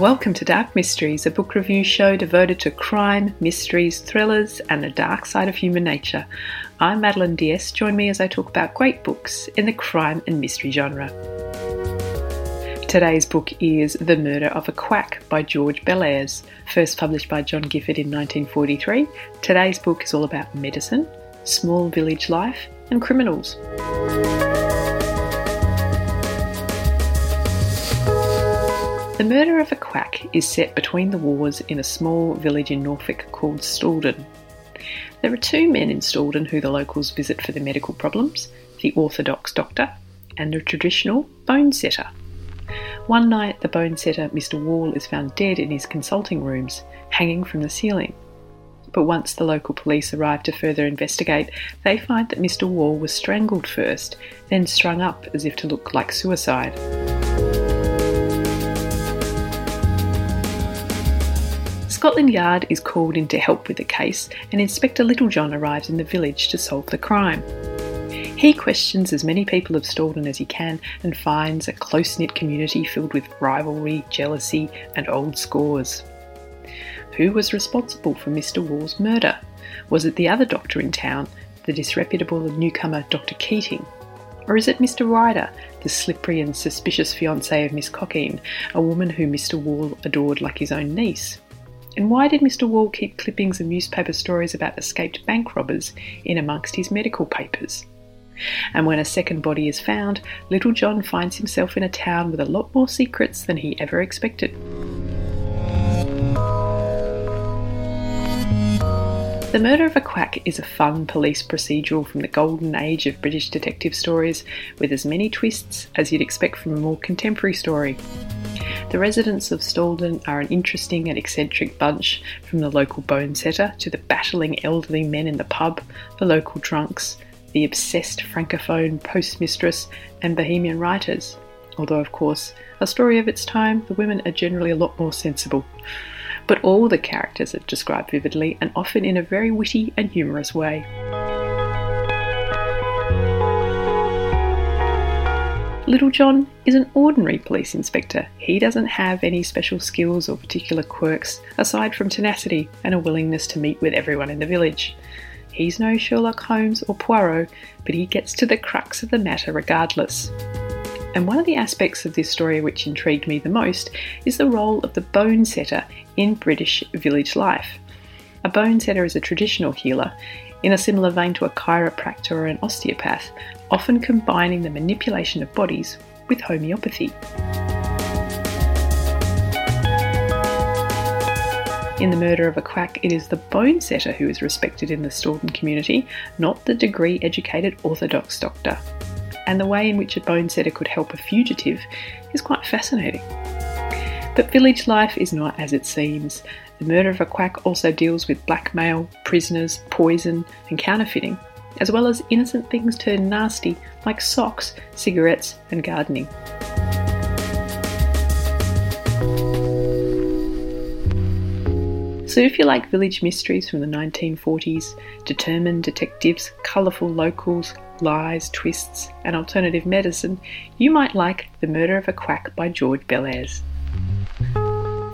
Welcome to Dark Mysteries, a book review show devoted to crime, mysteries, thrillers, and the dark side of human nature. I'm Madeleine d'Este. Join me as I talk about great books in the crime and mystery genre. Today's book is The Murder of a Quack by George Bellairs, first published by John Gifford in 1943. Today's book is all about medicine, small village life, and criminals. The Murder of a Quack is set between the wars in a small village in Norfolk called Stalden. There are two men in Stalden who the locals visit for their medical problems the orthodox doctor and the traditional bone setter. One night, the bone setter, Mr. Wall, is found dead in his consulting rooms, hanging from the ceiling. But once the local police arrive to further investigate, they find that Mr. Wall was strangled first, then strung up as if to look like suicide. Scotland Yard is called in to help with the case, and Inspector Littlejohn arrives in the village to solve the crime. He questions as many people of Stalden as he can and finds a close knit community filled with rivalry, jealousy, and old scores. Who was responsible for Mr. Wall's murder? Was it the other doctor in town, the disreputable newcomer Dr. Keating? Or is it Mr. Ryder, the slippery and suspicious fiancé of Miss Cockeen, a woman whom Mr. Wall adored like his own niece? And why did Mr. Wall keep clippings of newspaper stories about escaped bank robbers in amongst his medical papers? And when a second body is found, Littlejohn finds himself in a town with a lot more secrets than he ever expected. The Murder of a Quack is a fun police procedural from the golden age of British detective stories, with as many twists as you'd expect from a more contemporary story. The residents of Stalden are an interesting and eccentric bunch, from the local bone setter to the battling elderly men in the pub, the local drunks, the obsessed francophone postmistress, and bohemian writers. Although, of course, a story of its time, the women are generally a lot more sensible. But all the characters are described vividly and often in a very witty and humorous way. Littlejohn is an ordinary police inspector. He doesn't have any special skills or particular quirks aside from tenacity and a willingness to meet with everyone in the village. He's no Sherlock Holmes or Poirot, but he gets to the crux of the matter regardless. And one of the aspects of this story which intrigued me the most is the role of the bone setter in British village life. A bone setter is a traditional healer in a similar vein to a chiropractor or an osteopath, often combining the manipulation of bodies with homeopathy. In the murder of a quack, it is the bone setter who is respected in the Stalden community, not the degree educated orthodox doctor. And the way in which a bone setter could help a fugitive is quite fascinating. But village life is not as it seems. The murder of a quack also deals with blackmail, prisoners, poison, and counterfeiting, as well as innocent things turned nasty like socks, cigarettes, and gardening. So, if you like village mysteries from the 1940s, determined detectives, colourful locals, lies, twists, and alternative medicine, you might like The Murder of a Quack by George Bellairs.